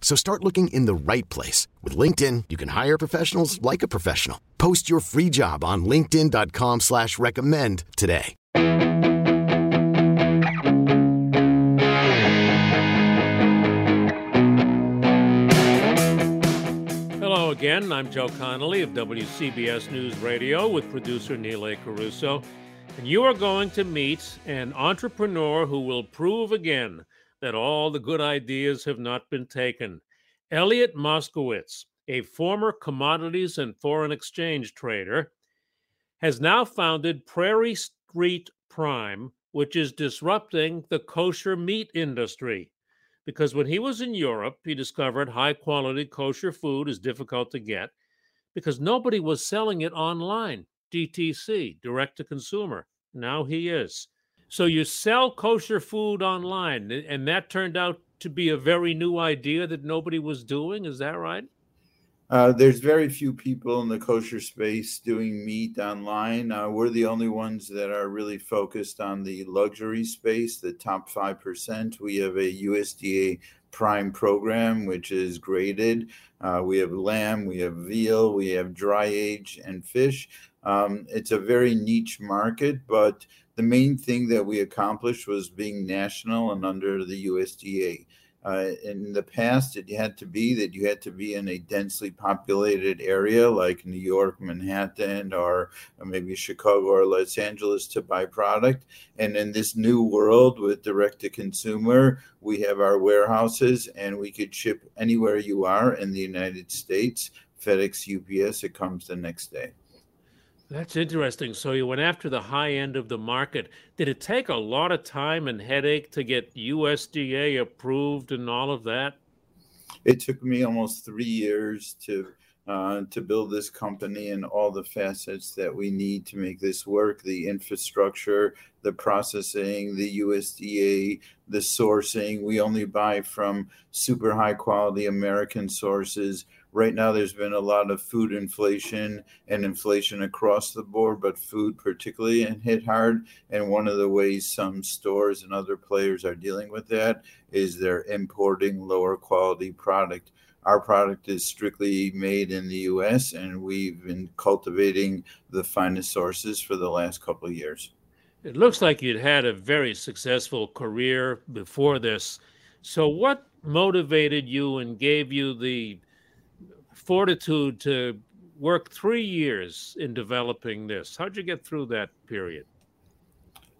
So start looking in the right place. With LinkedIn, you can hire professionals like a professional. Post your free job on linkedin.com slash recommend today. Hello again. I'm Joe Connolly of WCBS News Radio with producer Neil A. Carousso. And you are going to meet an entrepreneur who will prove again that all the good ideas have not been taken. Elliot Moskowitz, a former commodities and foreign exchange trader, has now founded Prairie Street Prime, which is disrupting the kosher meat industry. Because when he was in Europe, he discovered high quality kosher food is difficult to get because nobody was selling it online, DTC, direct to consumer. Now he is. So you sell kosher food online, and that turned out to be a very new idea that nobody was doing. Is that right? Uh, there's very few people in the kosher space doing meat online. Uh, we're the only ones that are really focused on the luxury space, the top 5%. We have a USDA Prime program, which is graded. Uh, we have lamb, we have veal, we have dry age, and fish. Um, it's a very niche market, but the main thing that we accomplished was being national and under the USDA. Uh, in the past, it had to be that you had to be in a densely populated area like New York, Manhattan, or, or maybe Chicago or Los Angeles to buy product. And in this new world with direct to consumer, we have our warehouses and we could ship anywhere you are in the United States. FedEx, UPS, it comes the next day. That's interesting. So you went after the high end of the market. Did it take a lot of time and headache to get USDA approved and all of that? It took me almost three years to uh, to build this company and all the facets that we need to make this work the infrastructure, the processing, the USDA, the sourcing. We only buy from super high quality American sources right now there's been a lot of food inflation and inflation across the board but food particularly and hit hard. And one of the ways some stores and other players are dealing with that is they're importing lower quality product. Our product is strictly made in the US and we've been cultivating the finest sources for the last couple of years. It looks like you'd had a very successful career before this. So what motivated you and gave you the fortitude to work three years in developing this. How'd you get through that period?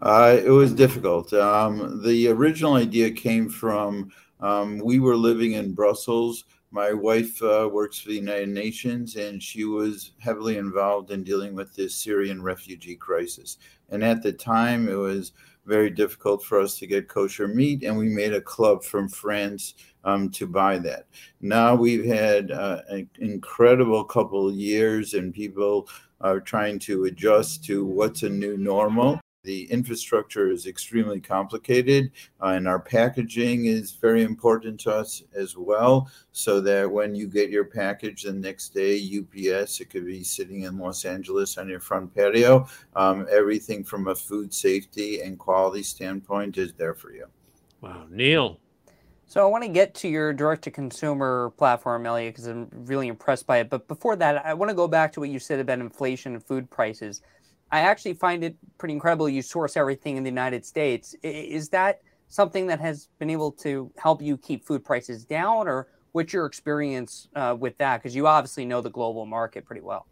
Uh, it was difficult. Um, the original idea came from um, we were living in Brussels. My wife uh, works for the United Nations, and she was heavily involved in dealing with this Syrian refugee crisis. And at the time, it was very difficult for us to get kosher meat, and we made a club from France um, to buy that. Now we've had uh, an incredible couple of years, and people are trying to adjust to what's a new normal. The infrastructure is extremely complicated, uh, and our packaging is very important to us as well. So that when you get your package the next day, UPS, it could be sitting in Los Angeles on your front patio. Um, everything from a food safety and quality standpoint is there for you. Wow. Neil, so I want to get to your direct-to-consumer platform, Elliot, because I'm really impressed by it. But before that, I want to go back to what you said about inflation and food prices. I actually find it pretty incredible you source everything in the United States. Is that something that has been able to help you keep food prices down, or what's your experience uh, with that? Because you obviously know the global market pretty well.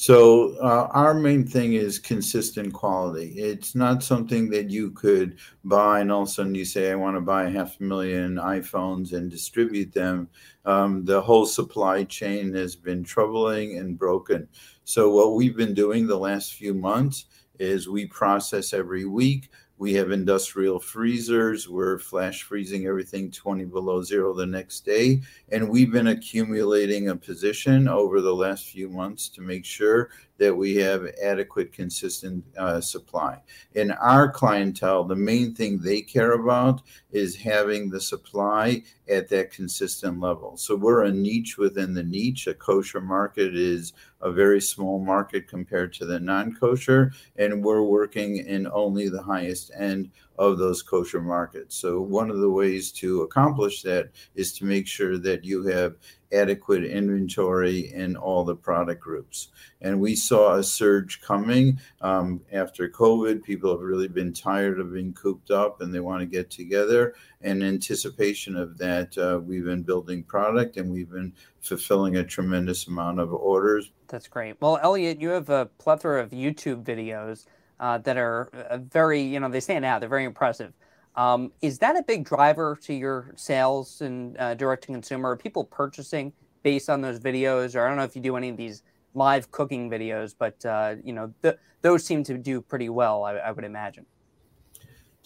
So uh, our main thing is consistent quality. It's not something that you could buy and all of a sudden you say, I want to buy half a million iPhones and distribute them. Um, the whole supply chain has been troubling and broken. So what we've been doing the last few months is we process every week. We have industrial freezers. We're flash freezing everything 20 below zero the next day. And we've been accumulating a position over the last few months to make sure that we have adequate, consistent uh, supply. In our clientele, the main thing they care about is having the supply at that consistent level. So we're a niche within the niche. A kosher market is a very small market compared to the non kosher, and we're working in only the highest end of those kosher markets. So, one of the ways to accomplish that is to make sure that you have adequate inventory in all the product groups. And we saw a surge coming um, after COVID. People have really been tired of being cooped up and they want to get together. In anticipation of that, uh, we've been building product and we've been fulfilling a tremendous amount of orders. That's great. Well, Elliot, you have a plethora of YouTube videos uh, that are uh, very, you know, they stand out. They're very impressive. Um, is that a big driver to your sales and uh, direct to consumer? Are people purchasing based on those videos? Or I don't know if you do any of these live cooking videos, but uh, you know, th- those seem to do pretty well, I, I would imagine.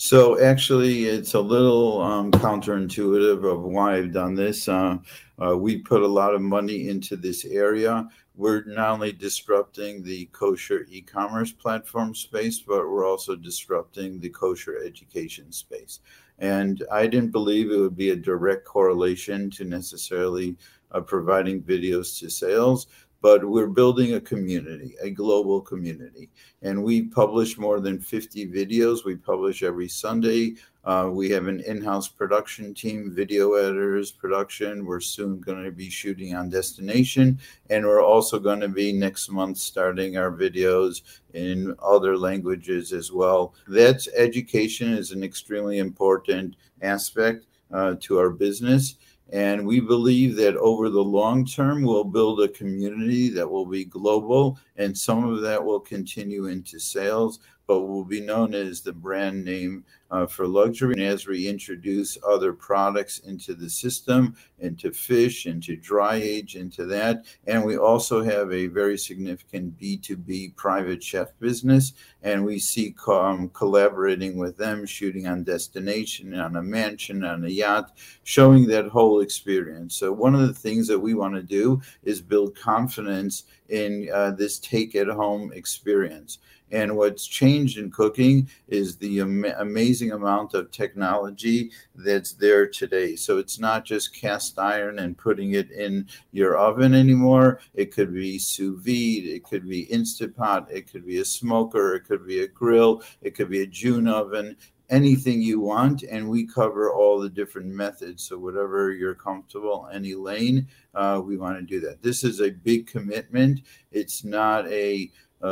So actually, it's a little um, counterintuitive of why I've done this. Uh, uh, we put a lot of money into this area. We're not only disrupting the kosher e-commerce platform space, but we're also disrupting the kosher education space. And I didn't believe it would be a direct correlation to necessarily uh, providing videos to sales but we're building a community, a global community. And we publish more than 50 videos. We publish every Sunday. Uh, we have an in house production team, video editors, production. We're soon going to be shooting on destination. And we're also going to be next month starting our videos in other languages as well. That's education is an extremely important aspect uh, to our business. And we believe that over the long term, we'll build a community that will be global, and some of that will continue into sales but will be known as the brand name uh, for luxury. And as we introduce other products into the system, into fish, into dry age, into that, and we also have a very significant B2B private chef business, and we see um, collaborating with them, shooting on destination, on a mansion, on a yacht, showing that whole experience. So one of the things that we want to do is build confidence in uh, this take at home experience. And what's changed in cooking is the am- amazing amount of technology that's there today. So it's not just cast iron and putting it in your oven anymore. It could be sous vide, it could be instant pot, it could be a smoker, it could be a grill, it could be a June oven anything you want and we cover all the different methods so whatever you're comfortable any lane uh, we want to do that this is a big commitment it's not a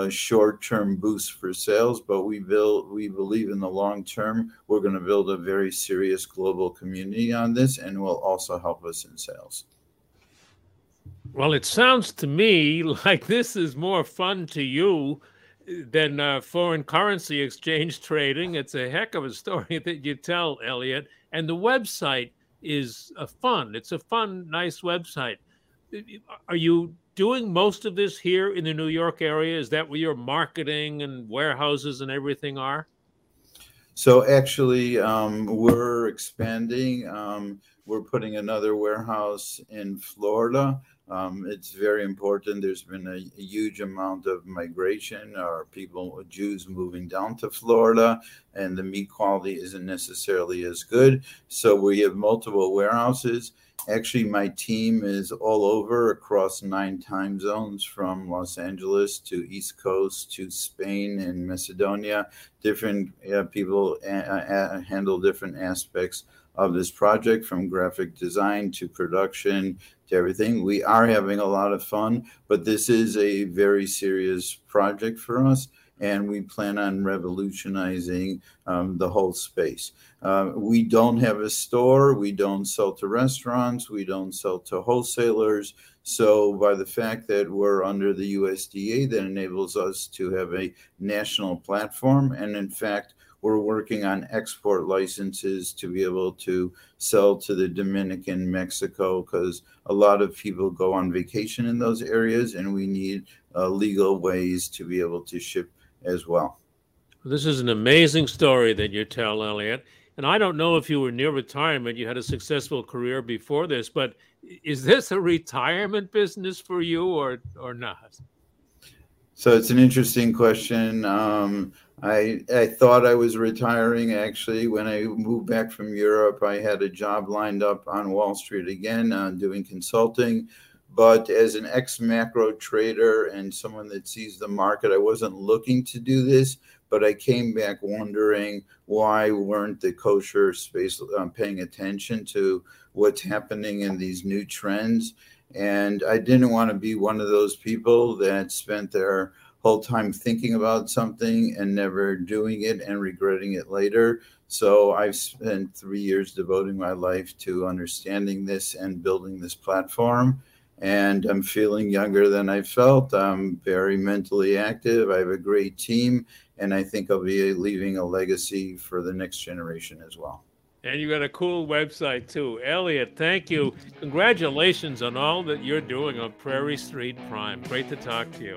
short-term boost for sales, but we build we believe in the long term we're going to build a very serious global community on this, and will also help us in sales. Well, it sounds to me like this is more fun to you than uh, foreign currency exchange trading. It's a heck of a story that you tell, Elliot. And the website is a fun. It's a fun, nice website. Are you doing most of this here in the New York area? Is that where your marketing and warehouses and everything are? So actually, um, we're expanding. Um, we're putting another warehouse in Florida. Um, it's very important. There's been a, a, huge amount of migration or people, Jews moving down to Florida, and the meat quality isn't necessarily as good. So we have multiple warehouses. Actually, my team is all over across nine time zones from Los Angeles to East Coast to Spain and Macedonia. Different uh, people a- a- handle different aspects of this project from graphic design to production to everything. We are having a lot of fun, but this is a very serious project for us and we plan on revolutionizing um, the whole space. Uh, we don't have a store, we don't sell to restaurants, we don't sell to wholesalers. So, by the fact that we're under the USDA, that enables us to have a national platform. And in fact, we're working on export licenses to be able to sell to the Dominican, Mexico, because a lot of people go on vacation in those areas, and we need uh, legal ways to be able to ship as well. This is an amazing story that you tell, Elliot. And I don't know if you were near retirement, you had a successful career before this, but is this a retirement business for you or, or not? So it's an interesting question. Um, I I thought I was retiring actually when I moved back from Europe. I had a job lined up on Wall Street again, uh, doing consulting. But as an ex macro trader and someone that sees the market, I wasn't looking to do this. But I came back wondering why weren't the kosher space um, paying attention to what's happening in these new trends. And I didn't want to be one of those people that spent their whole time thinking about something and never doing it and regretting it later. So I've spent three years devoting my life to understanding this and building this platform. And I'm feeling younger than I felt. I'm very mentally active. I have a great team. And I think I'll be leaving a legacy for the next generation as well. And you got a cool website too. Elliot, thank you. Congratulations on all that you're doing on Prairie Street Prime. Great to talk to you.